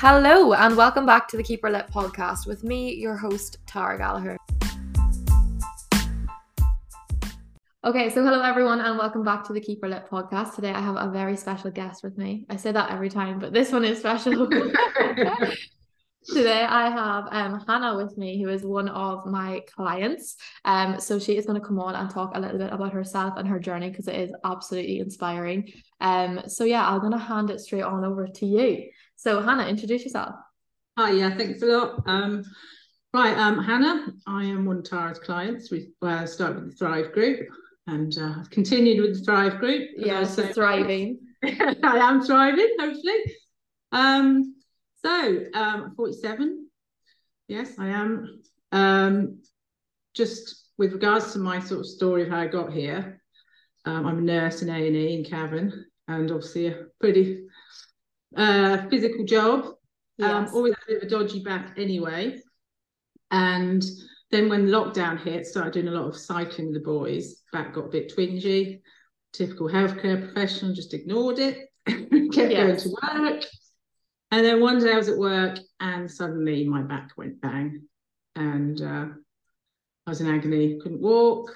Hello, and welcome back to the Keep Her Lip podcast with me, your host, Tara Gallagher. Okay, so hello everyone, and welcome back to the Keep Her Lip podcast. Today I have a very special guest with me. I say that every time, but this one is special. Today I have um, Hannah with me, who is one of my clients. Um, so she is going to come on and talk a little bit about herself and her journey because it is absolutely inspiring. Um, so yeah, I'm going to hand it straight on over to you. So Hannah, introduce yourself. Hi, yeah, thanks a lot. Um, right, um, Hannah, I am one of Tara's clients. We uh, started with the Thrive Group and uh, I've continued with the Thrive Group. Yeah, so thriving. I am thriving, hopefully. Um, so, um, 47. Yes, I am. Um, just with regards to my sort of story of how I got here, um, I'm a nurse in A&E in Cavan, and obviously a pretty uh, physical job. Um, yes. Um, always had a bit of a dodgy back anyway. And then when lockdown hit, started doing a lot of cycling with the boys. Back got a bit twingy. Typical healthcare professional, just ignored it. Kept yes. going to work. And then one day I was at work and suddenly my back went bang. And uh, I was in agony, couldn't walk.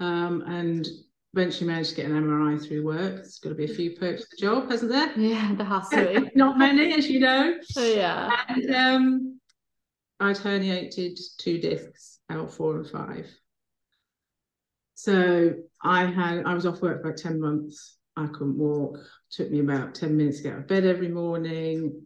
Um, and eventually managed to get an MRI through work. There's got to be a few perks to the job, hasn't there? Yeah, there has to be. Not many, as you know. Oh, yeah. And um, I'd herniated two discs, L4 and 5. So I had I was off work for about 10 months I couldn't walk. It took me about 10 minutes to get out of bed every morning.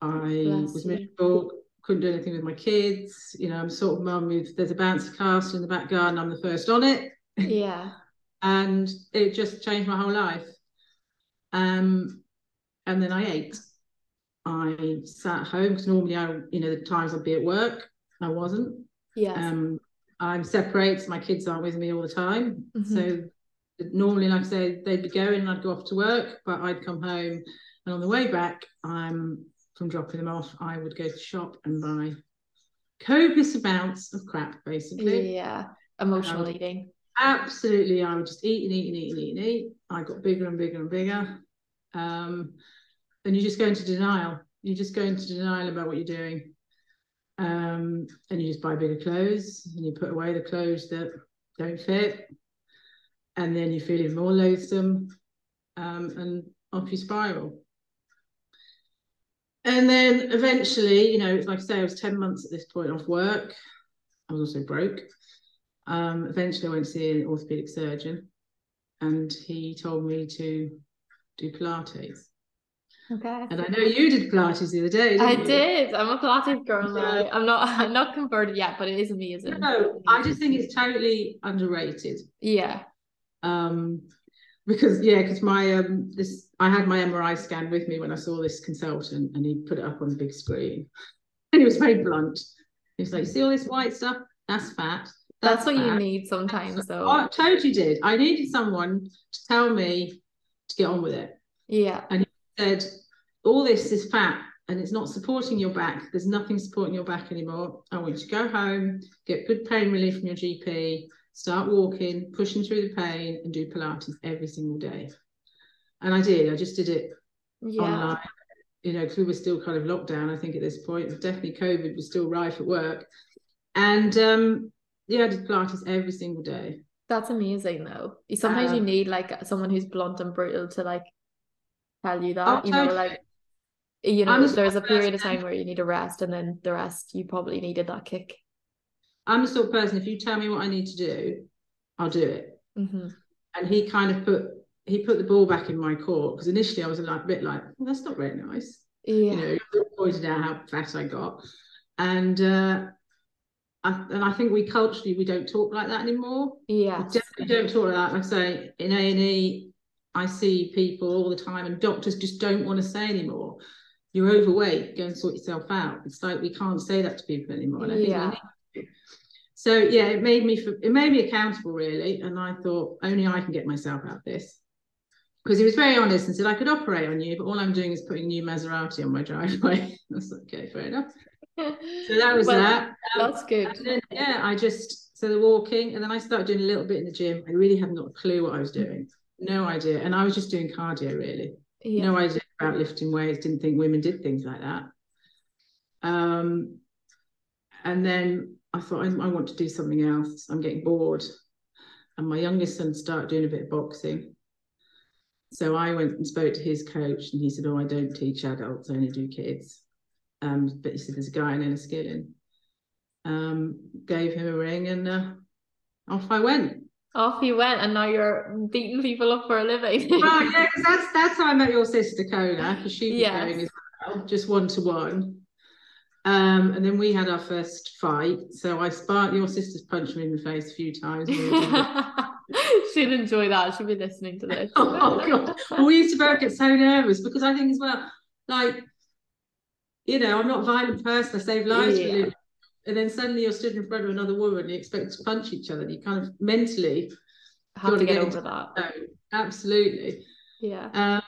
I Bless was miserable, couldn't do anything with my kids. You know, I'm sort of mum with there's a bouncy castle in the back garden, I'm the first on it. Yeah. and it just changed my whole life. Um, and then I ate. I sat home because normally I, you know, the times I'd be at work, I wasn't. Yeah. Um, I'm separated, so my kids aren't with me all the time. Mm-hmm. So normally, like I say, they'd be going and I'd go off to work, but I'd come home. And on the way back, I'm from dropping them off, I would go to shop and buy copious amounts of crap, basically. Yeah, emotional um, eating. Absolutely. I would just eat and eat and eat and eat and eat. I got bigger and bigger and bigger. Um, and you just go into denial. You just go into denial about what you're doing. Um, and you just buy bigger clothes and you put away the clothes that don't fit and then you feel even more loathsome um, and off you spiral. And then eventually, you know, like I say, I was 10 months at this point off work. I was also broke. Um, eventually, I went to see an orthopedic surgeon and he told me to do Pilates. Okay. And I know you did Pilates the other day. I you? did. I'm a Pilates girl now. I'm not. I'm not converted yet, but it is amazing. No, I just think it's totally underrated. Yeah. Um, because yeah, because my um this I had my MRI scan with me when I saw this consultant, and he put it up on the big screen, and he was very blunt. He was like, "See all this white stuff? That's fat." That's, what you need sometimes, though. I totally did. I needed someone to tell me to get on with it. Yeah. And he said, all this is fat and it's not supporting your back. There's nothing supporting your back anymore. I want you to go home, get good pain relief from your GP, start walking, pushing through the pain, and do Pilates every single day. And I did. I just did it yeah. online, you know, because we were still kind of locked down. I think at this point, definitely COVID was still rife at work. And um, yeah, I did Pilates every single day. That's amazing, though. Sometimes um, you need like someone who's blunt and brutal to like tell you that. Oh, you know, like you know, there's a period of time where you need a rest, and then the rest you probably needed that kick. I'm the sort of person, if you tell me what I need to do, I'll do it. Mm-hmm. And he kind of put he put the ball back in my court because initially I was a like, bit like, well, that's not very nice. Yeah. You know, pointed out how fat I got. And uh I, and I think we culturally we don't talk like that anymore. Yeah, definitely don't talk like that. Like I say, in A and E, I see people all the time, and doctors just don't want to say anymore. You're overweight. Go and sort yourself out. It's like we can't say that to people anymore. And I think yeah. So yeah, it made me it made me accountable really, and I thought only I can get myself out of this. Because he was very honest and said I could operate on you, but all I'm doing is putting new Maserati on my driveway. That's okay, fair enough. so that was well, that. Um, that's good. Then, yeah, I just so the walking, and then I started doing a little bit in the gym. I really had not a clue what I was doing, no idea, and I was just doing cardio really. Yeah. No idea about lifting weights, didn't think women did things like that. Um, and then I thought, I, I want to do something else. I'm getting bored. And my youngest son started doing a bit of boxing. So I went and spoke to his coach, and he said, Oh, I don't teach adults, I only do kids. Um, but he said, There's a guy in Enniskillen. Um, gave him a ring, and uh, off I went. Off you went, and now you're beating people up for a living. well, yeah, that's that's how I met your sister Kona, because she was yes. going as well, just one to one. Um, and then we had our first fight. So I sparked your sister's punched me in the face a few times. She'd enjoy that. She'd be listening to this. oh, oh god. Well, we used to both get so nervous because I think as well, like, you know, I'm not a violent person, I save lives yeah. And then suddenly you're stood in front of another woman and you expect to punch each other. And you kind of mentally have to get, get over that. Absolutely. Yeah. Um,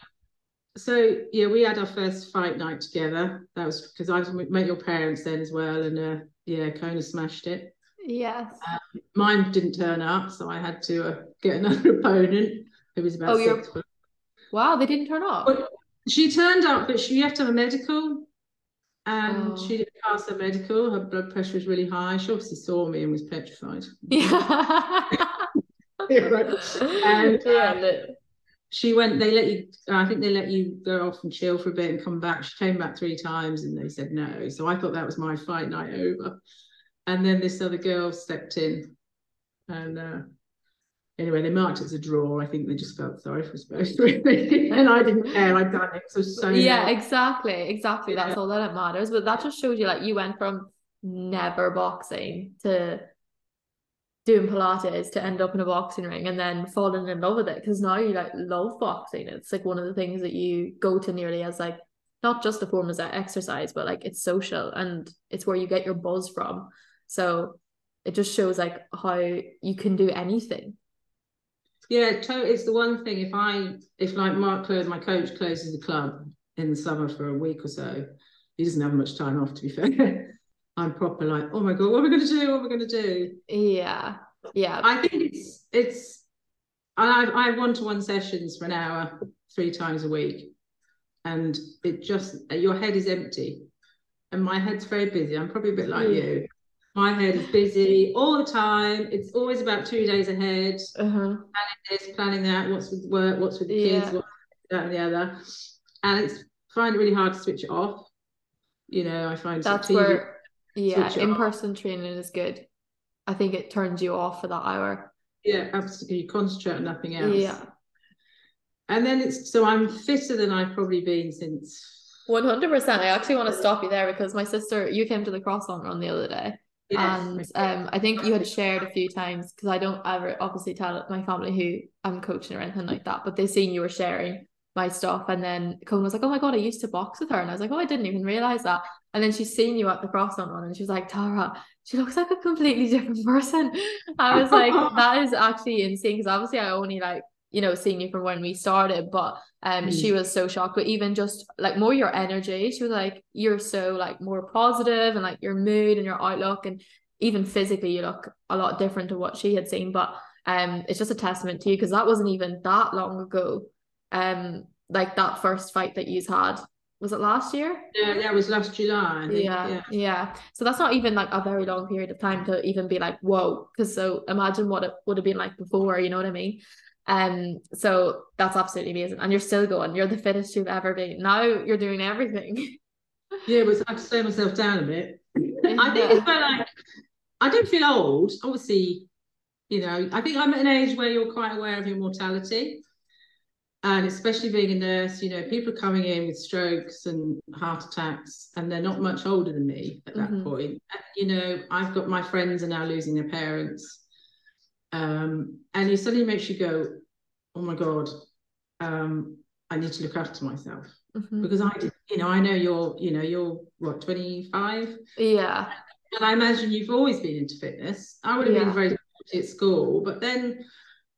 so yeah, we had our first fight night together. That was because I met your parents then as well, and uh, yeah, Kona smashed it. Yes. Um, mine didn't turn up, so I had to uh, get another opponent who was about oh, six foot. Wow, they didn't turn up. But she turned up, but she had to have a medical, and oh. she didn't pass her medical. Her blood pressure was really high. She obviously saw me and was petrified. Yeah. And, yeah, um, she went they let you i think they let you go off and chill for a bit and come back she came back three times and they said no so i thought that was my fight night over and then this other girl stepped in and uh, anyway they marked it as a draw i think they just felt sorry for us both really and i didn't care i'd done it so so yeah exactly exactly yeah. that's all that matters but that just shows you like you went from never boxing to doing Pilates to end up in a boxing ring and then falling in love with it because now you like love boxing. It's like one of the things that you go to nearly as like not just a form of exercise, but like it's social and it's where you get your buzz from. So it just shows like how you can do anything. Yeah, it's the one thing. If I if like Mark closes my coach closes the club in the summer for a week or so, he doesn't have much time off to be fair. I'm proper like, oh my god, what are we going to do? What are we going to do? Yeah, yeah. I think it's it's. I I have one to one sessions for an hour, three times a week, and it just your head is empty, and my head's very busy. I'm probably a bit like mm. you. My head is busy all the time. It's always about two days ahead. Uh-huh. Planning this, planning that. What's with work? What's with the kids? Yeah. What's that and the other, and it's find it really hard to switch it off. You know, I find that's where yeah in-person training is good i think it turns you off for that hour yeah absolutely you concentrate on nothing else yeah and then it's so i'm fitter than i've probably been since 100% i actually want to stop you there because my sister you came to the croissant run the other day and um, I think you had shared a few times because I don't ever obviously tell my family who I'm coaching or anything like that, but they seen you were sharing my stuff. And then Cohen was like, Oh my God, I used to box with her. And I was like, Oh, I didn't even realize that. And then she's seen you at the croissant one and she was like, Tara, she looks like a completely different person. I was like, That is actually insane. Because obviously I only like, you know, seeing you from when we started, but um, mm. she was so shocked. But even just like more your energy, she was like, You're so like more positive and like your mood and your outlook and even physically you look a lot different to what she had seen. But um, it's just a testament to you because that wasn't even that long ago um like that first fight that you had was it last year yeah that was last july yeah, yeah, yeah so that's not even like a very long period of time to even be like whoa because so imagine what it would have been like before you know what i mean um so that's absolutely amazing. And you're still going. You're the fittest you've ever been. Now you're doing everything. Yeah but i have to slow myself down a bit. I think it's like i don't feel old obviously you know. I think i'm at an age where you're quite aware of your mortality. And especially being a nurse, you know, people are coming in with strokes and heart attacks, and they're not much older than me at that mm-hmm. point. You know, I've got my friends are now losing their parents, um, and it suddenly makes you go, "Oh my god, um, I need to look after myself." Mm-hmm. Because I, you know, I know you're, you know, you're what, 25? Yeah. And I imagine you've always been into fitness. I would have yeah. been very at school, but then,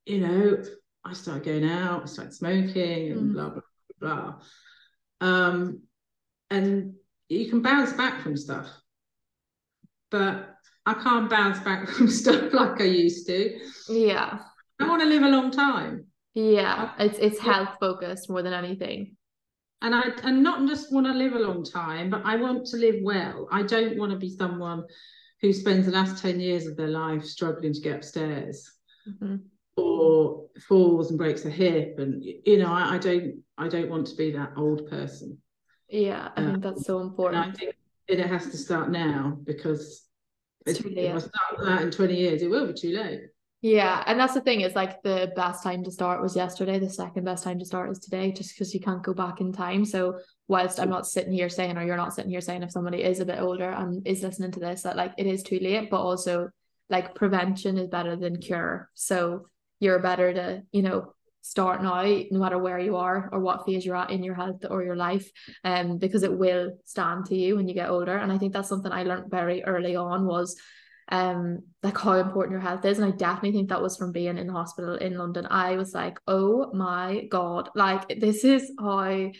you know, I started going out, I started smoking, and mm. blah blah blah. Um, and you can bounce back from stuff, but I can't bounce back from stuff like I used to. Yeah, I want to live a long time. Yeah, it's it's health focused more than anything. and I and not just want to live a long time, but I want to live well. I don't want to be someone who spends the last 10 years of their life struggling to get upstairs mm-hmm. or falls and breaks a hip. And you know, I, I, don't I don't want to be that old person. Yeah, I think that's so important. I think it has to start now because it's if I start that in 20 years, it will be too late. Yeah, and that's the thing It's like the best time to start was yesterday. The second best time to start is today, just because you can't go back in time. So whilst I'm not sitting here saying, or you're not sitting here saying, if somebody is a bit older and is listening to this, that like it is too late, but also like prevention is better than cure. So you're better to, you know, start now, no matter where you are or what phase you're at in your health or your life, um, because it will stand to you when you get older. And I think that's something I learned very early on was um like how important your health is. And I definitely think that was from being in the hospital in London. I was like oh my god like this is how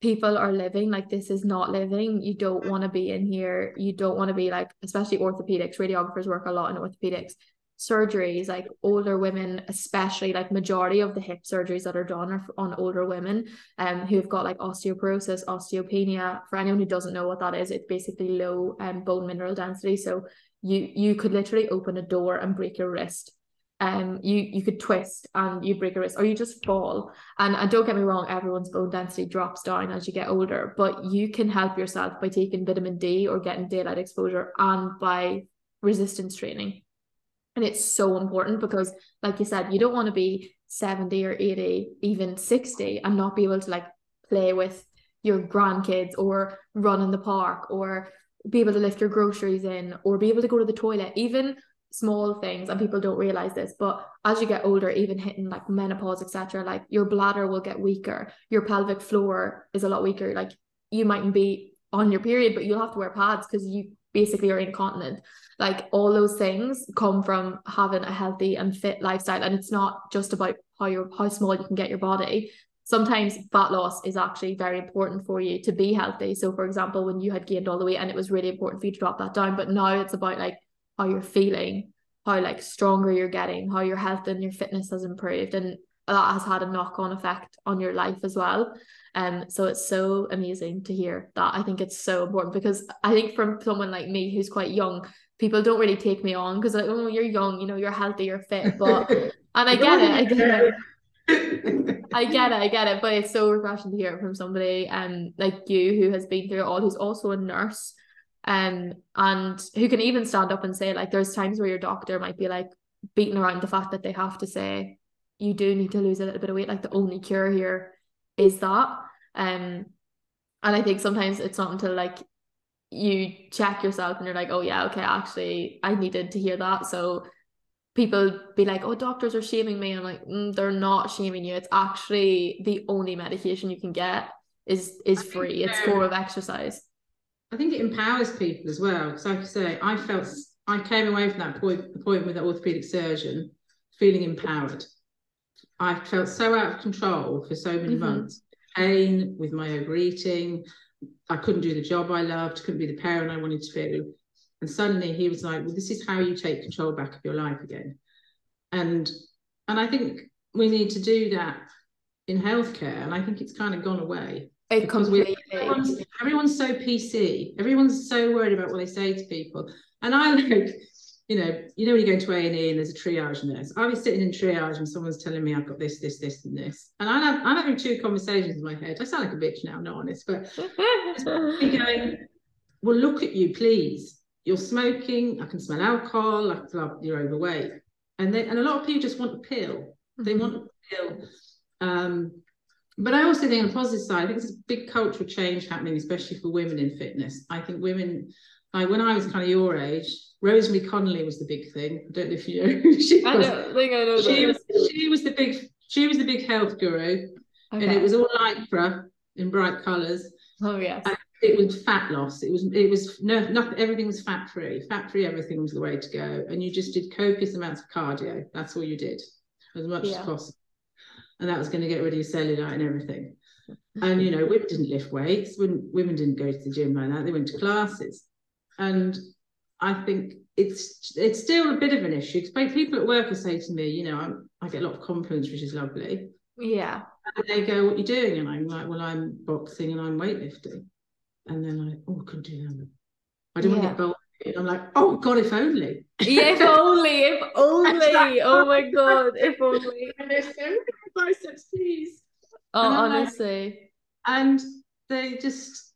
people are living. Like this is not living. You don't want to be in here. You don't want to be like especially orthopedics. Radiographers work a lot in orthopedics surgeries like older women especially like majority of the hip surgeries that are done are on older women um who've got like osteoporosis osteopenia. For anyone who doesn't know what that is it's basically low um, bone mineral density. So you you could literally open a door and break your wrist. Um you you could twist and you break a wrist or you just fall. And, and don't get me wrong everyone's bone density drops down as you get older but you can help yourself by taking vitamin D or getting daylight exposure and by resistance training and it's so important because like you said you don't want to be 70 or 80 even 60 and not be able to like play with your grandkids or run in the park or be able to lift your groceries in or be able to go to the toilet, even small things and people don't realize this but as you get older even hitting like menopause etc like your bladder will get weaker your pelvic floor is a lot weaker like you mightn't be on your period but you'll have to wear pads because you basically are incontinent. Like all those things come from having a healthy and fit lifestyle and it's not just about how you how small you can get your body. Sometimes fat loss is actually very important for you to be healthy. So, for example, when you had gained all the weight and it was really important for you to drop that down, but now it's about like how you're feeling, how like stronger you're getting, how your health and your fitness has improved, and that has had a knock on effect on your life as well. Um, so it's so amazing to hear that. I think it's so important because I think from someone like me who's quite young, people don't really take me on because like, oh, you're young, you know, you're healthy, you're fit, but and I get it, I get it. I get it, I get it, but it's so refreshing to hear it from somebody um like you who has been through it all, who's also a nurse, um, and who can even stand up and say like there's times where your doctor might be like beating around the fact that they have to say you do need to lose a little bit of weight, like the only cure here is that. Um, and I think sometimes it's not until like you check yourself and you're like, oh yeah, okay, actually I needed to hear that. So people be like, oh, doctors are shaming me. I'm like, mm, they're not shaming you. It's actually the only medication you can get is is free. It's form of exercise. I think it empowers people as well. Because like I say, I felt I came away from that point appointment with the orthopedic surgeon feeling empowered. I felt so out of control for so many mm-hmm. months. Pain with my overeating. I couldn't do the job I loved, couldn't be the parent I wanted to be. And suddenly he was like, well, this is how you take control back of your life again. And and I think we need to do that in healthcare. And I think it's kind of gone away. It completely everyone's, everyone's so PC. Everyone's so worried about what they say to people. And I like, you know, you know when you go into A&E and there's a triage nurse. I was sitting in triage and someone's telling me I've got this, this, this, and this. And I'm, I'm having two conversations in my head. I sound like a bitch now, not honest, but going, well, look at you, please you're smoking, I can smell alcohol, I can smell you're overweight. And they, and a lot of people just want a pill. They want a pill. Um, but I also think on the positive side, I think there's a big cultural change happening, especially for women in fitness. I think women, like when I was kind of your age, Rosemary Conley was the big thing. I don't know if you know. she I was, don't think I know she was, she was the big she was the big health guru, okay. and it was all lycra in bright colours. Oh yes. And it was fat loss. It was it was no nothing. Everything was fat free. Fat free. Everything was the way to go. And you just did copious amounts of cardio. That's all you did, as much yeah. as possible. And that was going to get rid of your cellulite and everything. And you know, women didn't lift weights. Women women didn't go to the gym like that. They went to classes. And I think it's it's still a bit of an issue because people at work will say to me, you know, I'm, I get a lot of compliments, which is lovely. Yeah. And they go, What are you doing? And I'm like, Well, I'm boxing and I'm weightlifting. And then I, oh, I couldn't do that. I don't Yeah. want to get bulky. And I'm like, Oh God, if only. Yeah, if only, if only. Oh my oh, god, if only. And they're so many biceps, please. Oh, And I'm like- honestly. and they just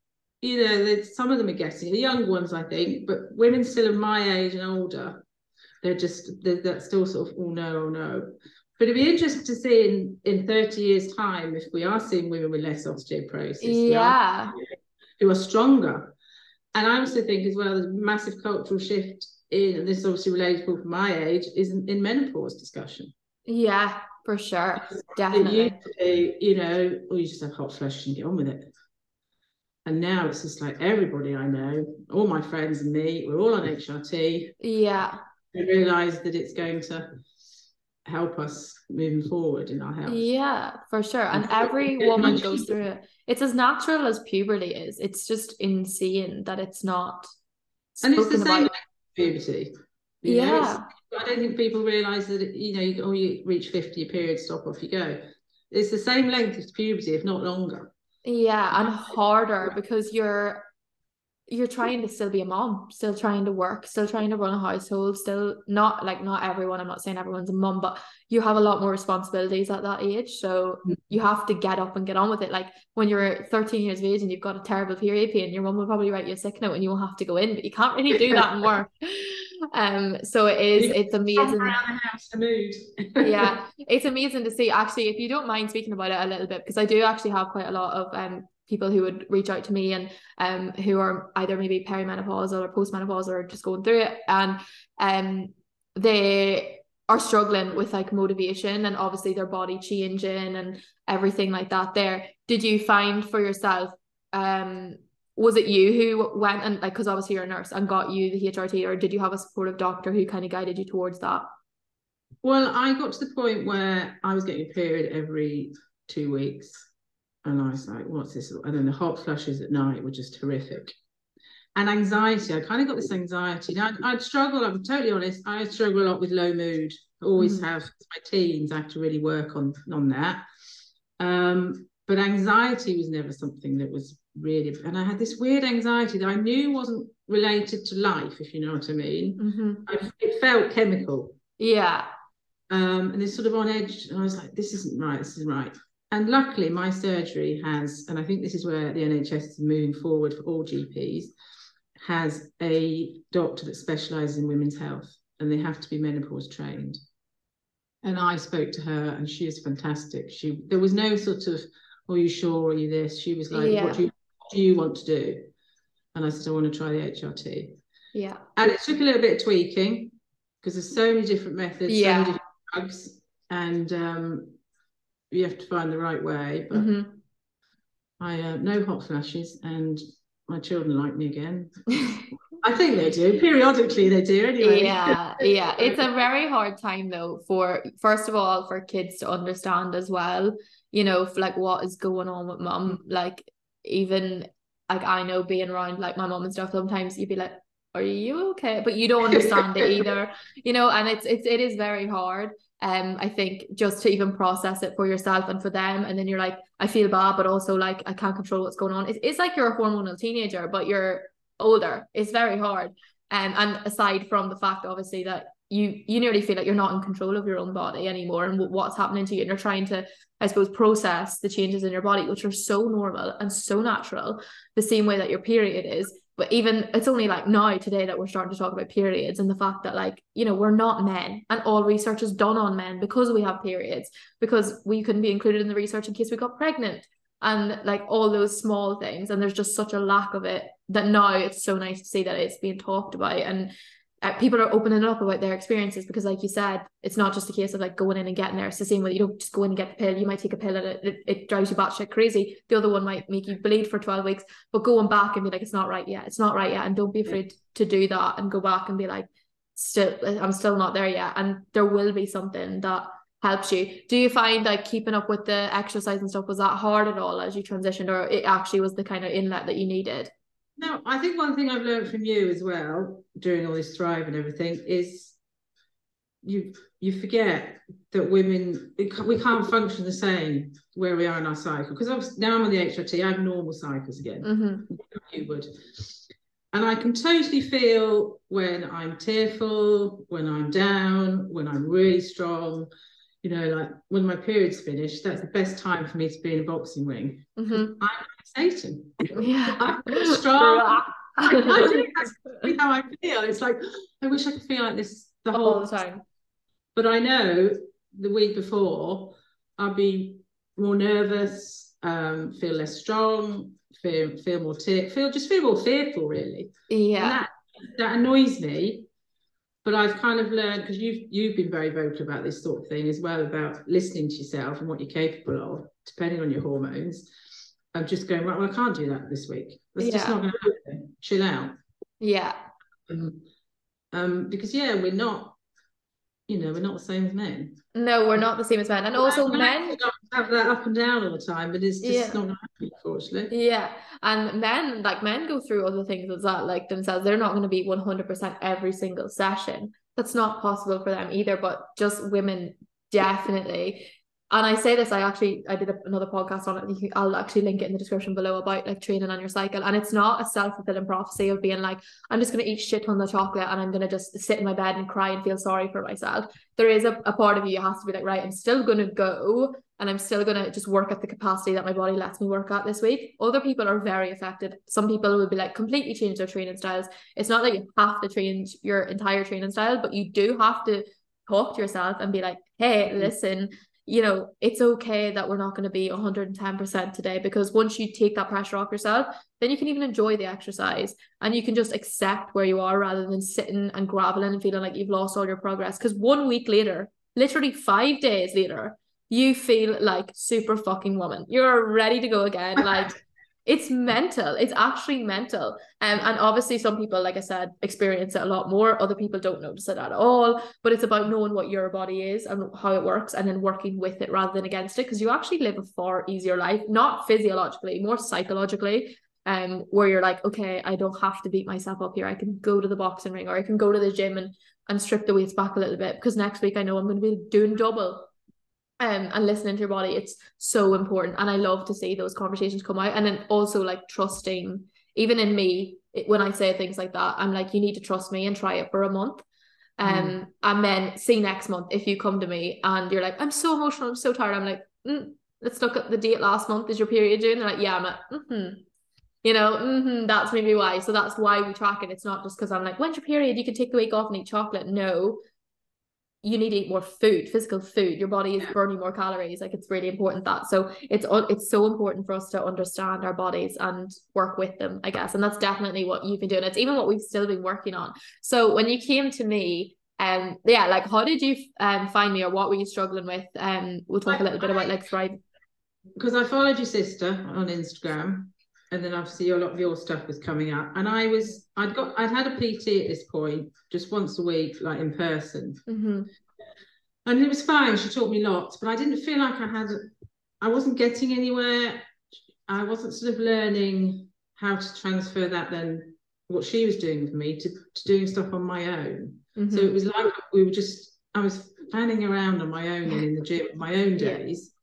you know some of them are getting the young ones i think but women still of my age and older they're just they're, they're still sort of oh no oh no but it'd be interesting to see in in 30 years time if we are seeing women with less osteoporosis Yeah. who are stronger and i also think as well there's a massive cultural shift in and this is obviously relatable for my age is in, in menopause discussion Yeah, for sure. definitely. it used to be, you know, or you just have hot flushes and get on with it. And now it's just like everybody I know, all my friends and me, we're all on HRT. Yeah. We realise that it's going to help us moving forward in our health. Yeah, for sure. And every woman goes through it. It's as natural as puberty is. It's just insane that it's not And it's the same about. puberty. You know, Yeah. I don't think people realise that, you know, you, oh, you reach 50, your period, stop, off you go. It's the same length as puberty, if not longer. Yeah, and harder because you're you're trying to still be a mom, still trying to work, still trying to run a household, still not like not everyone, I'm not saying everyone's a mom, but you have a lot more responsibilities at that age. So Mm. you have to get up and get on with it. Like when you're 13 years of age and you've got a terrible period pain, your mom will probably write you a sick note and you will have to go in, but you can't really do that anymore. Um, so it is, it's amazing. around the house to mood. yeah it's amazing to see actually if you don't mind speaking about it a little bit because I do actually have quite a lot of um people who would reach out to me and um who are either maybe perimenopausal or postmenopausal or just going through it and um they are struggling with like motivation and obviously their body changing and everything like that there did you find for yourself um was it you who went and like because obviously you're a nurse and got you the HRT or did you have a supportive doctor who kind of guided you towards that Well, I got to the point where I was getting a period every two weeks. And I was like, what's this? And then the hot flushes at night were just horrific. And anxiety, I kind of got this anxiety. Now, I'd, I'd struggle, I'm totally honest, I struggle a lot with low mood. Always Mhm. have. My teens, I have to really work on, on that. Um, but anxiety was never something that was really, and I had this weird anxiety that I knew wasn't related to life, if you know what I mean. mm-hmm. I, it felt chemical yeah um, and it's sort of on edge. And I was like, this isn't right, this isn't right. And luckily, my surgery has, and I think this is where the NHS is moving forward for all GPs, has a doctor that specialises in women's health, and they have to be menopause trained. And I spoke to her, and she is fantastic. She there was no sort of, "Are you sure? Are you this?" She was like, Yeah. "What do you do you want to do?" And I said, "I want to try the HRT." yeah And it took a little bit of tweaking because there's so many different methods, so Yeah. many different drugs, and um, you have to find the right way. But Mhm. I uh, no hot flashes, and my children like me again. I think they do. Periodically, they do. Anyway. yeah yeah it's a very hard time though for first of all for kids to understand as well you know like what is going on with mum like even like I know being around like my mom and stuff sometimes you'd be like are you okay? But you don't understand it either you know and it's it's it is very hard um I think just to even process it for yourself and for them and then you're like I feel bad but also like I can't control what's going on. It's, it's like you're a hormonal teenager but you're older. It's very hard. Um, and aside from the fact obviously that you you nearly feel like you're not in control of your own body anymore and what's happening to you. And you're trying to I suppose process the changes in your body which are so normal and so natural the same way that your period is. But even it's only like now today that we're starting to talk about periods and the fact that like you know we're not men and all research is done on men because we have periods because we couldn't be included in the research in case we got pregnant and like all those small things. And there's just such a lack of it that now it's so nice to see that it's being talked about. And uh, people are opening up about their experiences because like you said it's not just a case of like going in and getting there. It's the same way you don't just go in and get the pill. You might take a pill and it, it, it drives you batshit crazy. The other one might make you bleed for 12 weeks but going back and be like it's not right yet. It's not right yet. And don't be afraid to do that and go back and be like still I'm still not there yet. And there will be something that helps you. Do you find like keeping up with the exercise and stuff was that hard at all as you transitioned or it actually was the kind of inlet that you needed No, I think one thing I've learned from you as well during all this thrive and everything is you you forget that women we can't function the same where we are in our cycle because now I'm on the HRT I have normal cycles again mm-hmm. you would and I can totally feel when I'm tearful when I'm down when I'm really strong you know like when my period's finished that's the best time for me to be in a boxing ring mm-hmm. I'm Satan yeah I'm strong I do that's how I feel it's like I wish I could feel like this the whole the time but I know the week before I'll be more nervous, um, feel less strong, feel feel more te- feel just feel more fearful really. Yeah. That, that annoys me. But I've kind of learned because you've you've been very vocal about this sort of thing as well about listening to yourself and what you're capable of, depending on your hormones. I'm just going right. Well, I can't do that this week. That's yeah. just not going to happen. Chill out. Yeah. Um, um, because yeah, we're not you know, we're not the same as men. No, we're not the same as men. And also men have that up and down all the time, but it's just yeah. not happening, unfortunately. Yeah. And men, like men go through other things as that, like themselves. They're not going to be 100% every single session. That's not possible for them either. But just women definitely and I say this, I actually I did a, another podcast on it. I'll actually link it in the description below about like training on your cycle. And it's not a self fulfilling prophecy of being like I'm just gonna eat shit ton of chocolate and I'm gonna just sit in my bed and cry and feel sorry for myself. There is a, a part of you has to be like right, I'm still gonna go and I'm still gonna just work at the capacity that my body lets me work at this week. Other people are very affected. Some people will be like completely change their training styles. It's not that you have to change your entire training style, but you do have to talk to yourself and be like, hey, mm. listen you know, it's okay that we're not going to be 110% today because once you take that pressure off yourself, then you can even enjoy the exercise and you can just accept where you are rather than sitting and graveling and feeling like you've lost all your progress. Because one week later, literally five days later, you feel like super fucking woman. You're ready to go again. Like it's mental. It's actually mental. Um, and obviously some people like i said experience it a lot more. Other people don't notice it at all. But it's about knowing what your body is and how it works and then working with it rather than against it. Because you actually live a far easier life not physiologically more psychologically um where you're like okay i don't have to beat myself up here. I can go to the boxing ring or i can go to the gym and and strip the weights back a little bit. Because next week i know i'm going to be doing double um, and listening to your body it's so important. And i love to see those conversations come out. And then also like trusting even in me it, when i say things like that i'm like you need to trust me and try it for a month. Um mm. and then see next month if you come to me and you're like i'm so emotional i'm so tired. I'm like mm, let's look at the date last month. Is your period June they're like yeah. I'm like mm-hmm. you know mm-hmm, that's maybe why. So that's why we track it. It's not just because i'm like when's your period? You can take the week off and eat chocolate. No you need to eat more food physical food. Your body is burning more calories. Like it's really important that. So it's it's so important for us to understand our bodies and work with them i guess. And that's definitely what you've been doing. It's even what we've still been working on. So when you came to me um yeah like how did you um find me or what were you struggling with? Um we'll talk I, a little bit about like thrive. because i followed your sister on instagram and then obviously a lot of your stuff was coming up and i was i'd got i'd had a pt at this point just once a week like in person. Mm-hmm. and it was fine. She taught me lots but i didn't feel like i had i wasn't getting anywhere. I wasn't sort of learning how to transfer that then what she was doing with me to, to doing stuff on my own. Mm-hmm. so it was like we were just i was fanning around on my own and in the gym my own days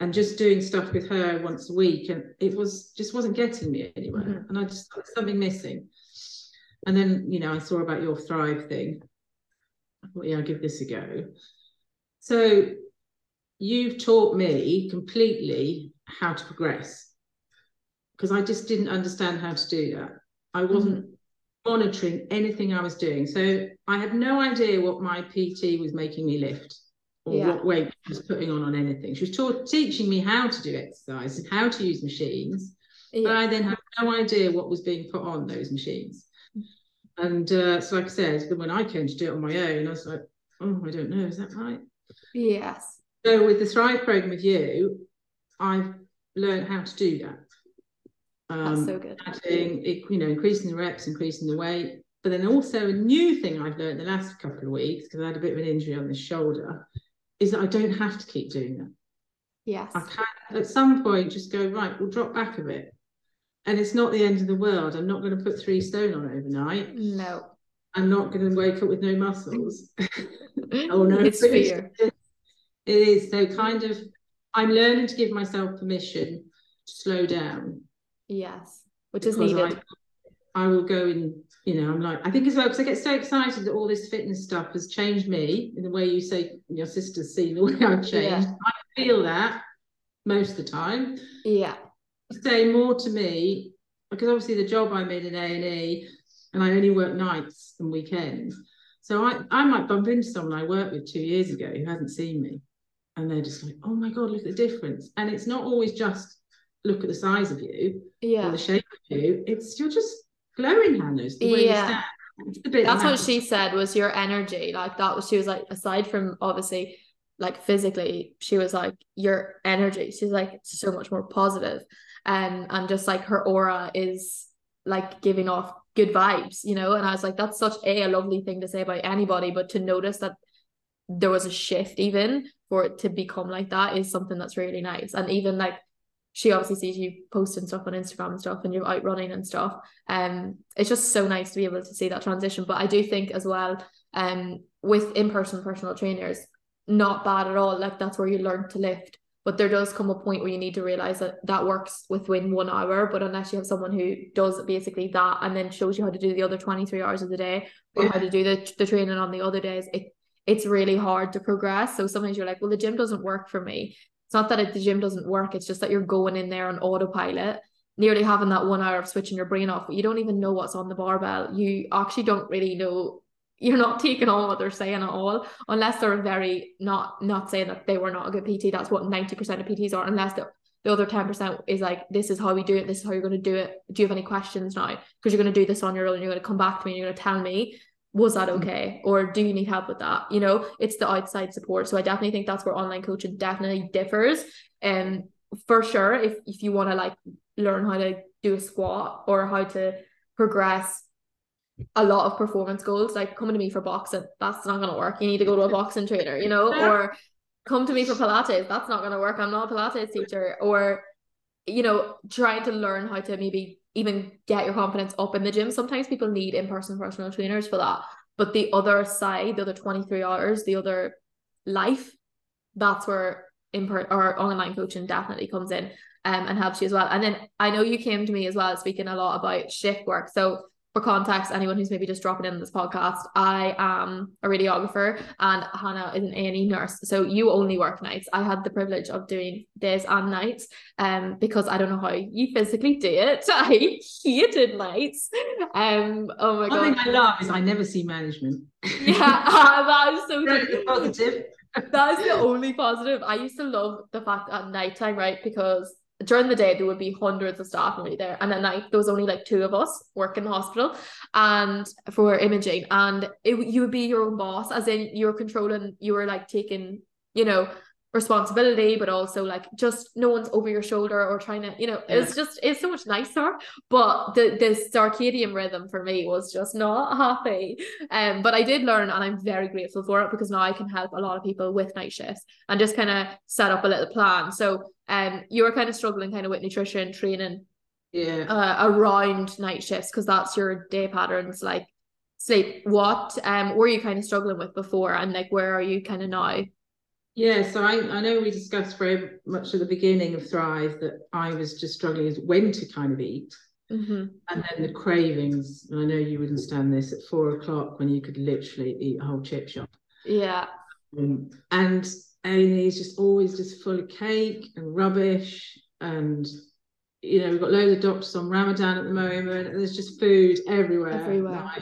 and just doing stuff with her once a week and it was just wasn't getting me anywhere. Mm-hmm. and i just something missing. And then you know i saw about your thrive thing. I thought yeah i'll give this a go. So you've taught me completely how to progress because i just didn't understand how to do that. I wasn't mm-hmm. monitoring anything i was doing. So i had no idea what my pt was making me lift or yeah. what weight she was putting on on anything. She was taught, teaching me how to do exercise and how to use machines, yeah. but I then had no idea what was being put on those machines. And uh, so, like I said, when I came to do it on my own, I was like, oh, I don't know, is that right? Yes. So with the Thrive program with you, I've learned how to do that. Um, That's so good. Adding, you know, increasing the reps, increasing the weight. But then also a new thing I've learned the last couple of weeks because I had a bit of an injury on the shoulder is that I don't have to keep doing that. Yes. I can at some point just go, right, we'll drop back a bit. And it's not the end of the world. I'm not going to put three stone on overnight. No. I'm not going to wake up with no muscles. oh no, it's fear. It is. So kind of, I'm learning to give myself permission to slow down. Yes, which is needed. I, I will go in, you know, I'm like, I think as well, because I get so excited that all this fitness stuff has changed me in the way you say your sister's seen the way I've changed. Yeah. I feel that most of the time. Yeah. Say more to me, because obviously the job I'm in in A&E, and I only work nights and weekends. So I, I might bump into someone I worked with two years ago who hasn't seen me. And they're just like, oh my God, look at the difference. And it's not always just look at the size of you yeah. or the shape of you. It's you're just glowing, Hannah. The way yeah. That's what she said was your energy. Like that was she was like, aside from obviously like physically, she was like, your energy. She's like so much more positive. And and just like her aura is like giving off good vibes, you know. And I was like, that's such a, a lovely thing to say about anybody, but to notice that there was a shift even for it to become like that is something that's really nice. And even like she obviously sees you posting stuff on Instagram and stuff and you're out running and stuff. Um it's just so nice to be able to see that transition. But I do think as well, um with in-person personal trainers, not bad at all. Like that's where you learn to lift but there does come a point where you need to realize that that works within one hour but unless you have someone who does basically that and then shows you how to do the other 23 hours of the day or yeah. how to do the, the training on the other days it it's really hard to progress so sometimes you're like well the gym doesn't work for me it's not that it, the gym doesn't work it's just that you're going in there on autopilot nearly having that one hour of switching your brain off but you don't even know what's on the barbell. You actually don't really know you're not taking on what they're saying at all unless they're very not not saying that they were not a good PT that's what 90% of PTs are unless the, the other 10% is like this is how we do it this is how you're going to do it do you have any questions now? Because you're going to do this on your own you're going to come back to me and you're going to tell me was that mm-hmm. okay? Or do you need help with that? You know it's the outside support. So I definitely think that's where online coaching definitely differs. And um, for sure if if you want to like learn how to do a squat or how to progress a lot of performance goals, like coming to me for boxing, that's not gonna work. You need to go to a boxing trainer, you know, or come to me for Pilates, that's not gonna work. I'm not a Pilates teacher, or you know, trying to learn how to maybe even get your confidence up in the gym. Sometimes people need in-person personal trainers for that. But the other side, the other 23 hours, the other life, that's where in per- or online coaching definitely comes in um, and helps you as well. And then I know you came to me as well speaking a lot about shift work. So for context, anyone who's maybe just dropping in this podcast, I am a radiographer and Hannah is an A&E nurse. So you only work nights. I had the privilege of doing days and nights um, because I don't know how you physically do it. I hated nights. Um, oh my God. One thing I love is I never see management. Yeah, that is so positive. that is the only positive. I used to love the fact at nighttime, right? Because during the day there would be hundreds of staff already there. And at night there was only like two of us work in the hospital and for imaging. And it, you would be your own boss as in you're controlling you were like taking you know responsibility but also like just no one's over your shoulder or trying to you know yeah. it's just it's so much nicer. But the the circadian rhythm for me was just not happy. Um but I did learn and I'm very grateful for it because now I can help a lot of people with night shifts and just kind of set up a little plan. So um you were kind of struggling kind of with nutrition training yeah. uh, around night shifts because that's your day patterns like sleep. What um were you kind of struggling with before and like where are you kind of now yeah, so I, I know we discussed very much at the beginning of Thrive that I was just struggling as when to kind of eat. Mm-hmm. And then the cravings, and I know you would understand this at four o'clock when you could literally eat a whole chip shop. Yeah. Um, and A&E's just always just full of cake and rubbish. And, you know, we've got loads of doctors on Ramadan at the moment, and there's just food everywhere. Everywhere.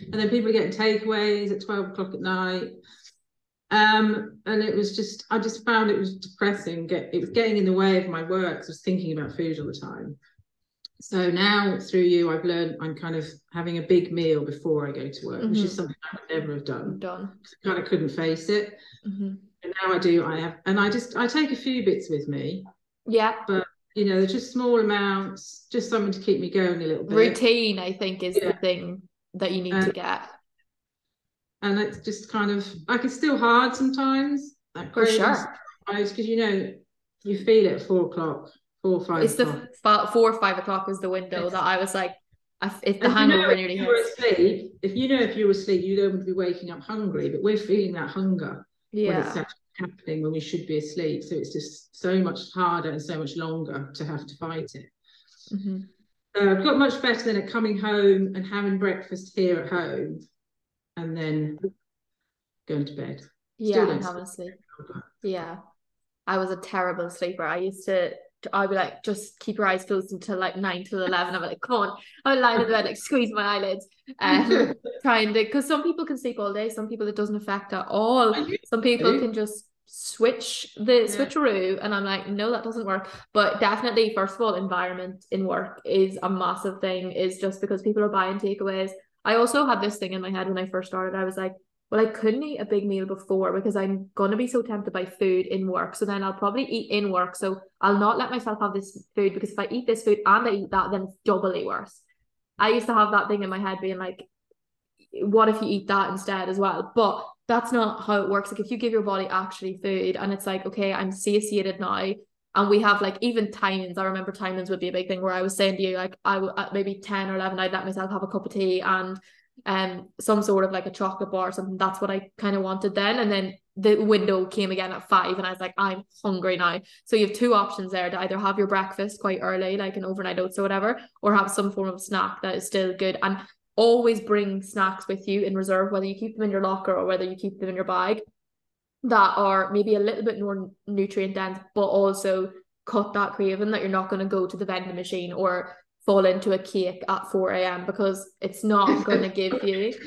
And then people are getting takeaways at 12 o'clock at night. Um, and it was just, I just found it was depressing. Get it was getting in the way of my work. I was thinking about food all the time. So now through you, I've learned I'm kind of having a big meal before I go to work, mm-hmm. which is mm-hmm. something I would never have done. Done. I kind of couldn't face it. Mm-hmm. And now I do. I have, and I just I take a few bits with me. Yeah. But you know, they're just small amounts, just something to keep me going a little bit. Routine, I think, is yeah. the thing that you need to get and it's just kind of like it's still hard sometimes. For sure, because you know you feel it at four o'clock, four five. It's o'clock. the four or five o'clock was the window that I was like, if the And you know hangover if you were asleep, if you know if you're asleep, you don't want to be waking up hungry, but we're feeling that hunger when it's Yeah. happening when we should be asleep. So it's just so much harder and so much longer to have to fight it. Mhm. Uh, I've got much better than at coming home and having breakfast here at home and then going to bed. Yeah, don't and sleep. Yeah. I was a terrible sleeper. I used to I'd be like, just keep your eyes closed until like nine till eleven. I'm like, come on. I would lie in bed, like squeeze my eyelids. Um trying to because some people can sleep all day, some people it doesn't affect at all. Some people can just switch the Yeah. switcheroo and I'm like, no, that doesn't work. But definitely, first of all, environment in work is a massive thing, is just because people are buying takeaways. I also had this thing in my head when I first started. I was like, well, I couldn't eat a big meal before because I'm gonna be so tempted by food in work. So then I'll probably eat in work. So I'll not let myself have this food because if I eat this food and I eat that, then it's doubly worse. I used to have that thing in my head being like, what if you eat that instead as well? But that's not how it works. Like if you give your body actually food and it's like, okay, I'm satiated now. And we have like even timings. I remember timings would be a big thing where I was saying to you, like I would at maybe 10 or 11, I'd let myself have a cup of tea and um some sort of like a chocolate bar or something. That's what I kind of wanted then. And then the window came again at five and I was like, I'm hungry now. So you have two options there to either have your breakfast quite early, like an overnight oats or whatever, or have some form of snack that is still good. And always bring snacks with you in reserve, whether you keep them in your locker or whether you keep them in your bag that are maybe a little bit more nutrient dense, but also cut that craving that you're not going to go to the vending machine or fall into a cake at 4 a.m. because it's not going to give you.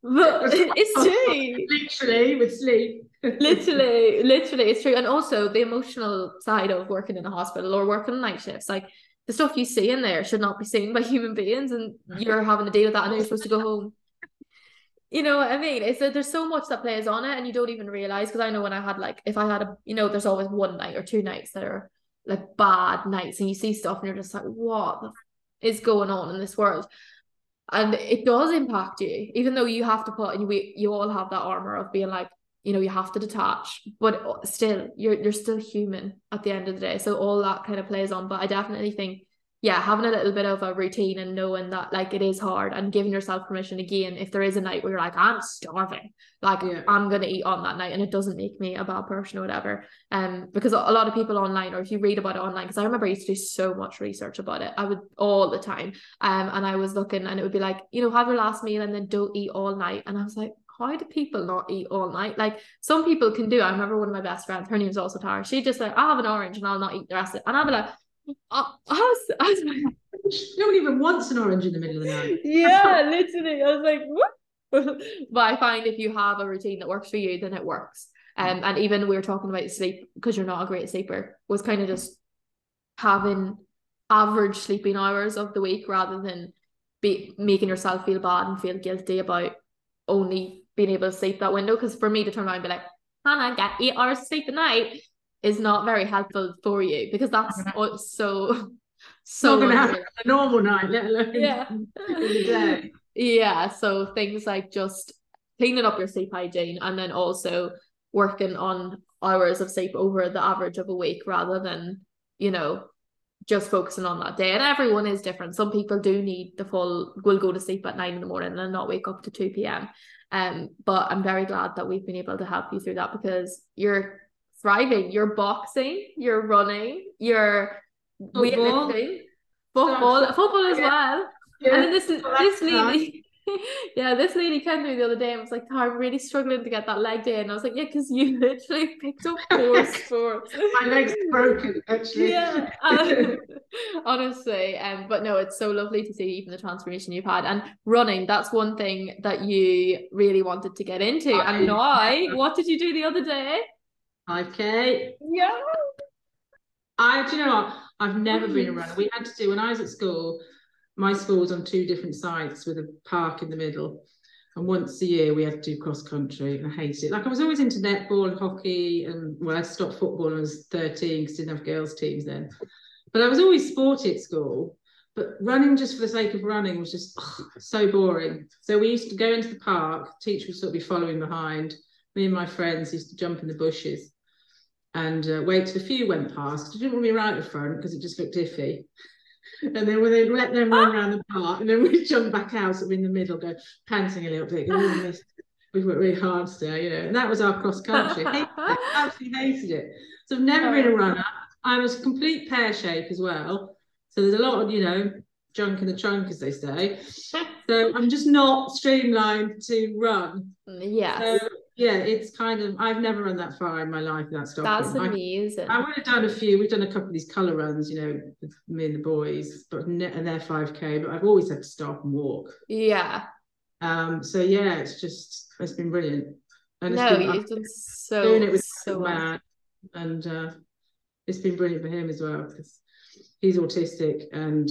But it's true. Literally with sleep. literally, literally, it's true. And also the emotional side of working in a hospital or working night shifts, like the stuff you see in there should not be seen by human beings, and you're having to deal with that, and you're supposed to go home. You know what I mean? It's that there's so much that plays on it, and you don't even realize. Because I know when I had like, if I had a, you know, there's always one night or two nights that are like bad nights, and you see stuff, and you're just like, what is going on in this world? And it does impact you, even though you have to put, and we, you all have that armor of being like, you know, you have to detach, but uh, still, you're you're still human at the end of the day. So all that kind of plays on. But I definitely think, yeah, having a little bit of a routine and knowing that like it is hard and giving yourself permission again, if there is a night where you're like, I'm starving, like Yeah. I'm gonna eat on that night, and it doesn't make me a bad person or whatever. Um, because a lot of people online, or if you read about it online, because I remember I used to do so much research about it, I would all the time. Um, and I was looking, and it would be like, you know, have your last meal and then don't eat all night. And I was like, how do people not eat all night? Like some people can do. I remember one of my best friends, her name was also Tara. She just like, I'll have an orange and I'll not eat the rest of it. And I'll be like, I was, I was like, No one even wants an orange in the middle of the night. yeah, literally. I was like, what? but I find if you have a routine that works for you, then it works. Um, and even we were talking about sleep because you're not a great sleeper was kind of just having average sleeping hours of the week rather than be making yourself feel bad and feel guilty about only being able to sleep that window. Because for me to turn around and be like, Hannah, get eight hours of sleep a night is not very helpful for you because that's No. so so not going to happen a normal night, let alone Yeah. Yeah, so things like just cleaning up your sleep hygiene and then also working on hours of sleep over the average of a week rather than, you know, just focusing on that day. And everyone is different. Some people do need the full will go to sleep at nine in the morning and not wake up to 2 p.m. Um, but I'm very glad that we've been able to help you through that because you're thriving, you're boxing, you're running, you're Football. weightlifting, football, So- football as well. Yeah. And then this well, this nice. lady, yeah, this lady came to me the other day and was like, "Tara, I'm really struggling to get that leg day." And I was like, "Yeah, because you literally picked up four sports." My leg's broken, actually. Yeah, um, honestly, um, but no, it's so lovely to see even the transformation you've had and running. That's one thing that you really wanted to get into, I- and now, what did you do the other day? 5K. Yeah, I, do you know what? I've never been a runner. We had to do when I was at school. My school was on two different sites with a park in the middle, and once a year we had to do cross country, and I hated it. Like I was always into netball and hockey, and well, I stopped football when I was thirteen because didn't have girls teams then. But I was always sporty at school. But running just for the sake of running was just ugh, so boring. So we used to go into the park. Teacher would sort of be following behind. Me and my friends used to jump in the bushes and uh, wait till a few went past. I didn't want to be right at the front because it just looked iffy. And then when they let them run around the park, and then we'd jump back out, so we're in the middle, go panting a little bit. Oh, We've worked really hard today, you know. And that was our cross country. I absolutely hated it. So I've never been a runner. I was complete pear shape as well. So there's a lot of, you know, junk in the trunk, as they say. so I'm just not streamlined to run. Yeah. So yeah, it's kind of I've never run that far in my life without stopping. That's amazing. I, I would have done a few. We've done a couple of these colour runs, you know, with me and the boys, but and they're 5k, but I've always had to stop and walk. Yeah. Um, so yeah, it's just it's been brilliant. And no, been, you've done so doing it with so well. and uh, it's been brilliant for him as well because he's autistic and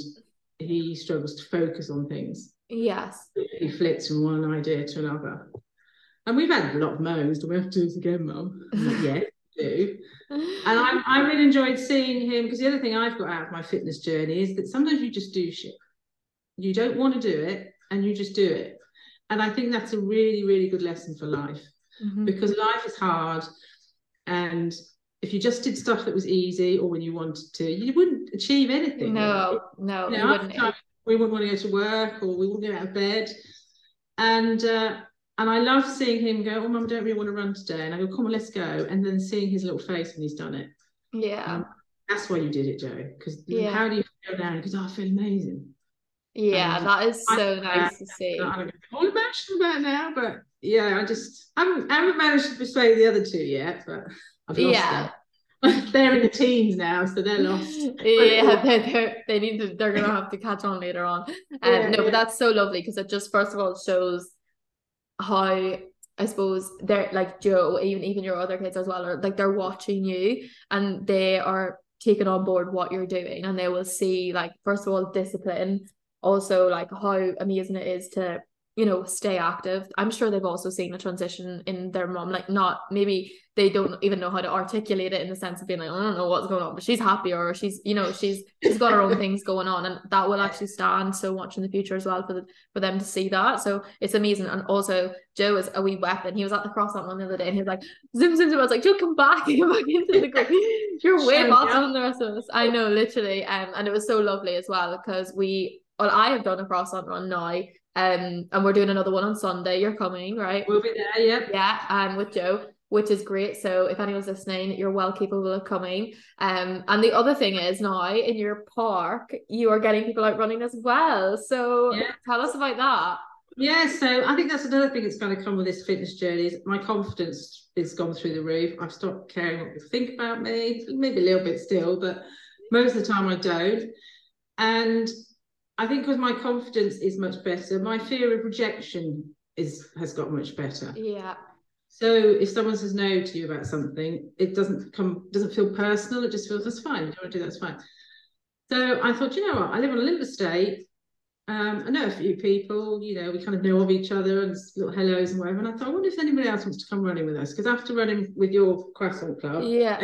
he struggles to focus on things. Yes. He flits from one idea to another. And we've had a lot of moans. Do we have to do this again, Mum? Like, yeah, do. And I, I really enjoyed seeing him because the other thing I've got out of my fitness journey is that sometimes you just do shit. You don't want to do it and you just do it. And I think that's a really, really good lesson for life mm-hmm. because life is hard. And if you just did stuff that was easy or when you wanted to, you wouldn't achieve anything. No, no, you know, wouldn't. we wouldn't want to go to work or we wouldn't get out of bed. And uh, and I love seeing him go, Oh, mum, I don't really want to run today. And I go, Come on, let's go. And then seeing his little face when he's done it. Yeah. Um, that's why you did it, Joe. Because yeah. how do you feel now? Because I feel amazing. Yeah, that is so nice to see. I'm all emotional about now, but yeah, I just I haven't, I haven't managed to persuade the other two yet, but I've lost yeah. them. they're in the teens now, so they're lost. yeah, they're, they're, they need to. They're gonna have to catch on later on. Um, yeah, no, yeah. but that's so lovely because it just first of all shows how I suppose they're like Joe, even even your other kids as well, are like they're watching you and they are taking on board what you're doing and they will see like first of all discipline, also like how amazing it is to you know stay active. I'm sure they've also seen a transition in their mom like not maybe they don't even know how to articulate it in the sense of being like i don't know what's going on but she's happy or she's you know she's she's got her own things going on and that will actually stand so much in the future as well for the, for them to see that. So it's amazing. And also joe is a wee weapon. He was at the cross on one the other day and he was like zoom zoom zoom. I was like joe come back come back into the group. You're way faster than the rest of us. I know literally. Um and it was so lovely as well because we well I have done a cross run now um, and we're doing another one on Sunday. You're coming, right? We'll be there, yep. Yeah, um, with Joe, which is great. So if anyone's listening, you're well capable of coming. Um, and the other thing is now in your park, you are getting people out running as well. So yeah. tell us about that. Yeah, so I think that's another thing that's going to come with this fitness journey. Is my confidence is gone through the roof. I've stopped caring what people think about me, maybe a little bit still, but most of the time I don't. And I think because my confidence is much better, my fear of rejection is has got much better. Yeah. So if someone says no to you about something, it doesn't come doesn't feel personal. It just feels that's fine. You don't want to do that's fine. So I thought, you know what? I live on a little estate. Um, I know a few people. You know, we kind of know of each other and little hellos and whatever. And I thought, I wonder if anybody else wants to come running with us because after running with your croissant club, yeah,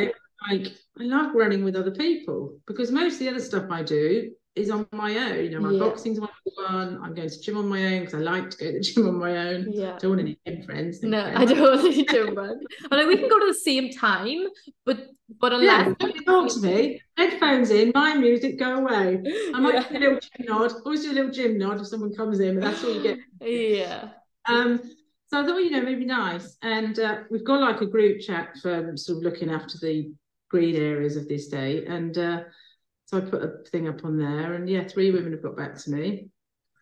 like I love running with other people because most of the other stuff I do is on my own. You know, my yeah. boxing's one on one. I'm going to gym on my own because I like to go to the gym on my own. Yeah. I Don't want any gym friends. No, I don't want any gym friends. Although we can go to the same time, but but unless yeah, talk to me, headphones in, my music, go away. I might yeah. do a little gym nod. Always do a little gym nod if someone comes in, but that's all you get. Yeah. Um. So I thought, you know, maybe nice. And uh, we've got like a group chat for sort of looking after the green areas of this day. And uh, so I put a thing up on there, and yeah, three women have got back to me.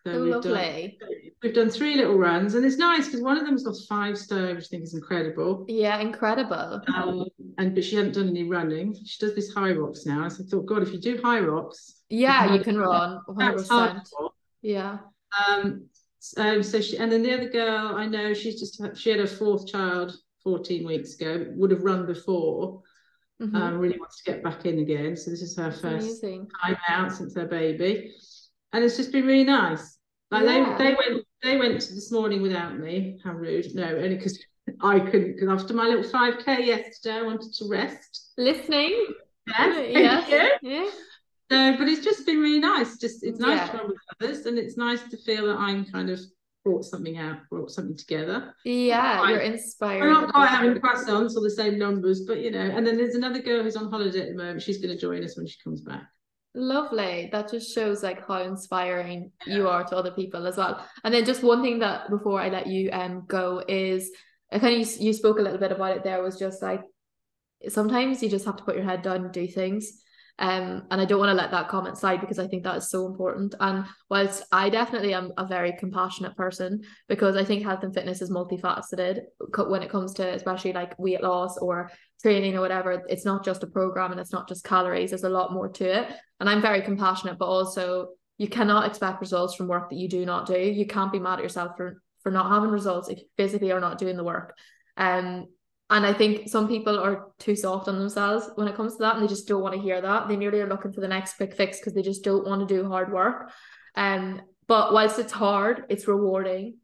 So oh, we've lovely. Done, we've done three little runs, and it's nice because one of them's lost five stone, which I think is incredible. Yeah, incredible. Um, and but she hadn't done any running. She does this Hyrox now. So I thought, God, if you do Hyrox, yeah, you can run 100%. Yeah. Um. Um. So she, and then the other girl I know, she's just she had her fourth child 14 weeks ago. Would have run before mm-hmm. um, really wants to get back in again. So this is her first Amazing. time out since her baby, and it's just been really nice. Like yeah. they they went they went this morning without me. How rude! No, only because I couldn't. Because after my little five k yesterday, I wanted to rest. Listening. Yes. yes. Yeah. So, but it's just been really nice. Just it's nice yeah. to run with others, and it's nice to feel that I'm kind of brought something out, brought something together. Yeah, you're inspired. We're not quite having croissants or the same numbers, but you know. And then there's another girl who's on holiday at the moment. She's going to join us when she comes back. Lovely. That just shows like how inspiring yeah. you are to other people as well. And then just one thing that before I let you um go is I kind of you, you spoke a little bit about it there was just like sometimes you just have to put your head down and do things. Um, and I don't want to let that comment slide because I think that is so important. And whilst I definitely am a very compassionate person because I think health and fitness is multifaceted when it comes to especially like weight loss or training or whatever, it's not just a program and it's not just calories. There's a lot more to it. And I'm very compassionate, but also you cannot expect results from work that you do not do. You can't be mad at yourself for for not having results if you physically are not doing the work. Um, and I think some people are too soft on themselves when it comes to that, and they just don't want to hear that. They merely are looking for the next quick fix because they just don't want to do hard work. Um, but whilst it's hard, it's rewarding,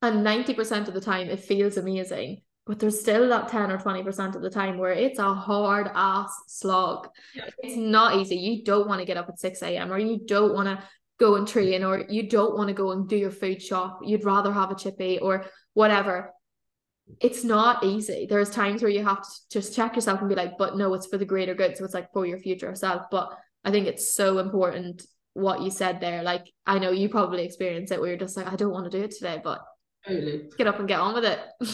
and ninety percent of the time it feels amazing. But there's still that 10 or 20% of the time where it's a hard ass slog. Yeah. It's not easy. You don't want to get up at 6 a.m. or you don't want to go and train or you don't want to go and do your food shop. You'd rather have a chippy or whatever it's not easy. There's times where you have to just check yourself and be like, but no, it's for the greater good. So it's like for your future self. But I think it's so important what you said there. Like I know you probably experience it where you're just like, I don't want to do it today, but totally. get up and get on with it.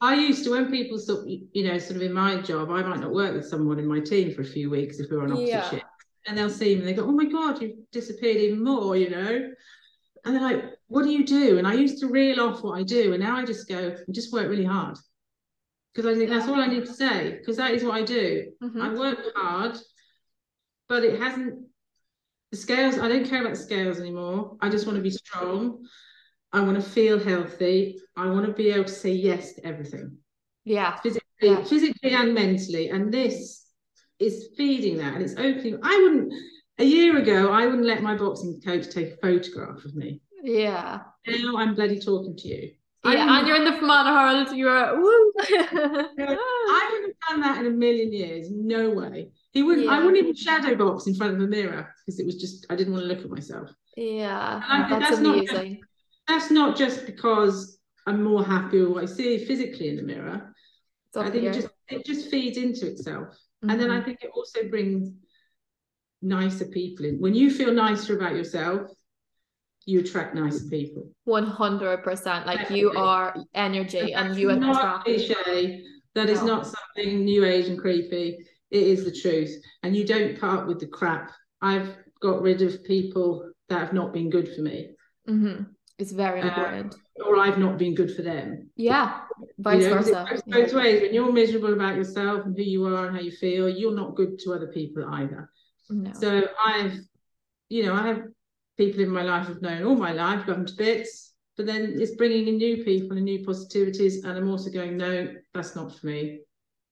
I used to when people sort you know, sort of in my job, I might not work with someone in my team for a few weeks if we are on opposite yeah. shift. And they'll see me and they go, Oh my god, you've disappeared even more, you know. And they're like, what do you do? And I used to reel off what I do. And now I just go, I just work really hard. Because I think that's all I need to say, because that is what I do. Mm-hmm. I work hard, but it hasn't, the scales, I don't care about the scales anymore. I just want to be strong. I want to feel healthy. I want to be able to say yes to everything. Yeah. Physically, yeah. physically and mentally. And this is feeding that and it's opening. I wouldn't, a year ago, I wouldn't let my boxing coach take a photograph of me. Yeah. Now I'm bloody talking to you. Yeah, and you're in the Fermanagh Herald. You're woo. I wouldn't have done that in a million years. No way. He wouldn't. Yeah. I wouldn't even shadow box in front of a mirror because it was just I didn't want to look at myself. Yeah, that's, that's amazing. Not, that's not just because I'm more happy with what I see physically in the mirror. I think it just it just feeds into itself, mm-hmm. and then I mm-hmm. think it also brings nicer people in. When you feel nicer about yourself, you attract nicer people. 100%. Like you are energy and, and you attract. cliche. That is no. not something new age and creepy. It is the truth. And you don't up with the crap. I've got rid of people that have not been good for me. Mm-hmm. It's very um, important. or I've not been good for them. Yeah, vice you know, versa. Both yeah. ways. When you're miserable about yourself and who you are and how you feel, you're not good to other people either. No. So I've, you know, I have people in my life I've known all my life, love them to bits, but then it's bringing in new people and new positivities. And I'm also going, no, that's not for me.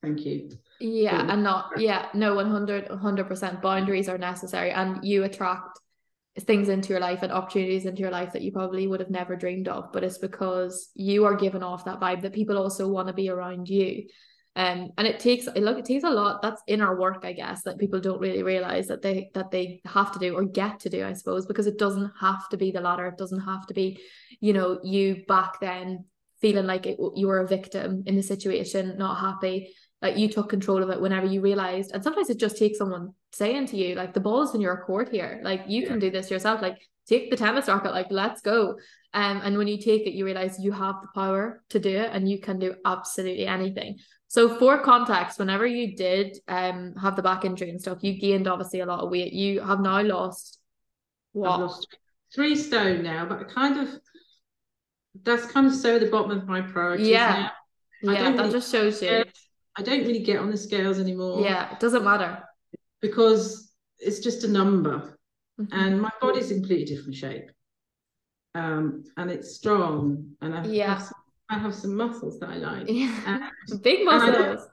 Thank you. Yeah, and not, yeah, no, 100, 100% boundaries are necessary. And you attract things into your life and opportunities into your life that you probably would have never dreamed of. But it's because you are giving off that vibe that people also want to be around you. Um, and it takes look it takes a lot that's in our work i guess that people don't really realize that they that they have to do or get to do i suppose because it doesn't have to be the latter. It doesn't have to be you know you back then feeling like it, you were a victim in the situation not happy like you took control of it whenever you realized. And sometimes it just takes someone saying to you like the ball's in your court here. Like you yeah. can do this yourself. Like take the tennis racket. Like let's go. Um and when you take it you realize you have the power to do it and you can do absolutely anything so for context, whenever you did um have the back injury and stuff, you gained obviously a lot of weight. You have now lost what? Lost three stone now, but kind of that's kind of so the bottom of my priorities yeah. now. Yeah, that really just shows you. I don't really get on the scales anymore. Yeah, it doesn't matter. Because it's just a number. Mm-hmm. And my body's in completely different shape. Um, and it's strong. And I yeah. have I have some muscles that I like. Yeah. Big muscles.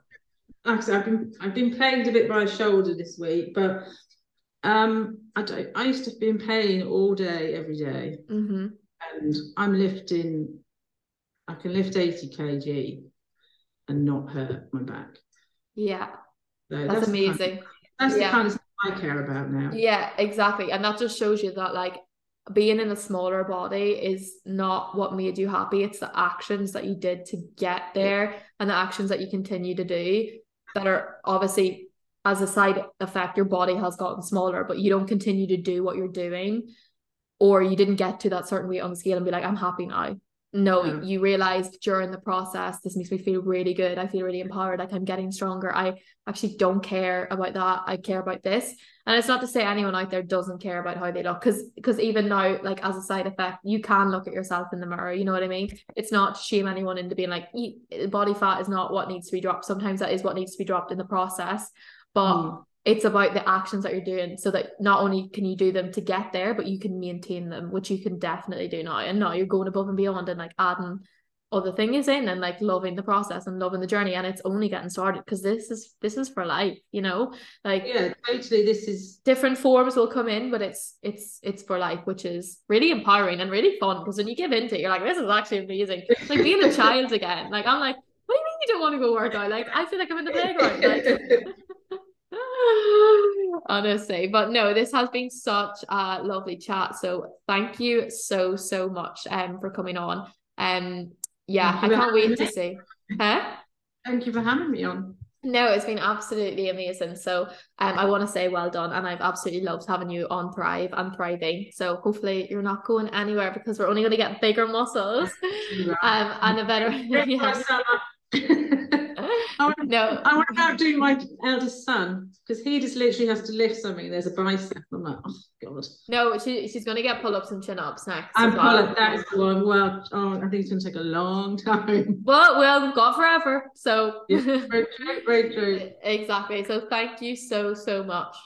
Like I have been I've been plagued a bit by a shoulder this week, but um, I don't. I used to be in pain all day, every day. Mm-hmm. and I'm lifting. I can lift eighty kg and not hurt my back. Yeah, so that's, that's, amazing. Kind of, that's yeah. the kind of stuff I care about now. Yeah, exactly, and that just shows you that like being in a smaller body is not what made you happy. It's the actions that you did to get there and the actions that you continue to do that are obviously as a side effect your body has gotten smaller but you don't continue to do what you're doing or you didn't get to that certain weight on the scale and be like I'm happy now no yeah. you realized during the process this makes me feel really good. I feel really empowered like i'm getting stronger. I actually don't care about that. I care about this. And it's not to say anyone out there doesn't care about how they look because because even now like as a side effect you can look at yourself in the mirror you know what i mean? It's not to shame anyone into being like body fat is not what needs to be dropped. Sometimes that is what needs to be dropped in the process. But mm it's about the actions that you're doing so that not only can you do them to get there but you can maintain them which you can definitely do now. And now you're going above and beyond and like adding other things in and like loving the process and loving the journey. And it's only getting started because this is this is for life you know? Like yeah totally. This is different forms will come in but it's it's it's for life which is really empowering and really fun because when you give into it you're like this is actually amazing. It's like being a child again like I'm like what do you mean you don't want to go work out? Like I feel like I'm in the playground like honestly but no this has been such a lovely chat. So thank you so so much um for coming on. Um yeah i can't wait to see. Huh? Thank you for having me on. No it's been absolutely amazing. So um i want to say well done and i've absolutely loved having you on thrive and thriving. So hopefully you're not going anywhere because we're only going to get bigger muscles. Um and a better yeah. I oh, want, no. I want to outdo my eldest son because he just literally has to lift something. There's a bicep. I'm like, oh god. No, she, she's going to get pull ups and chin ups next. And pull up. That's the one. Well, oh, I think it's going to take a long time. Well, well, we've got forever. So yeah, very true. Very true. exactly. So thank you so so much.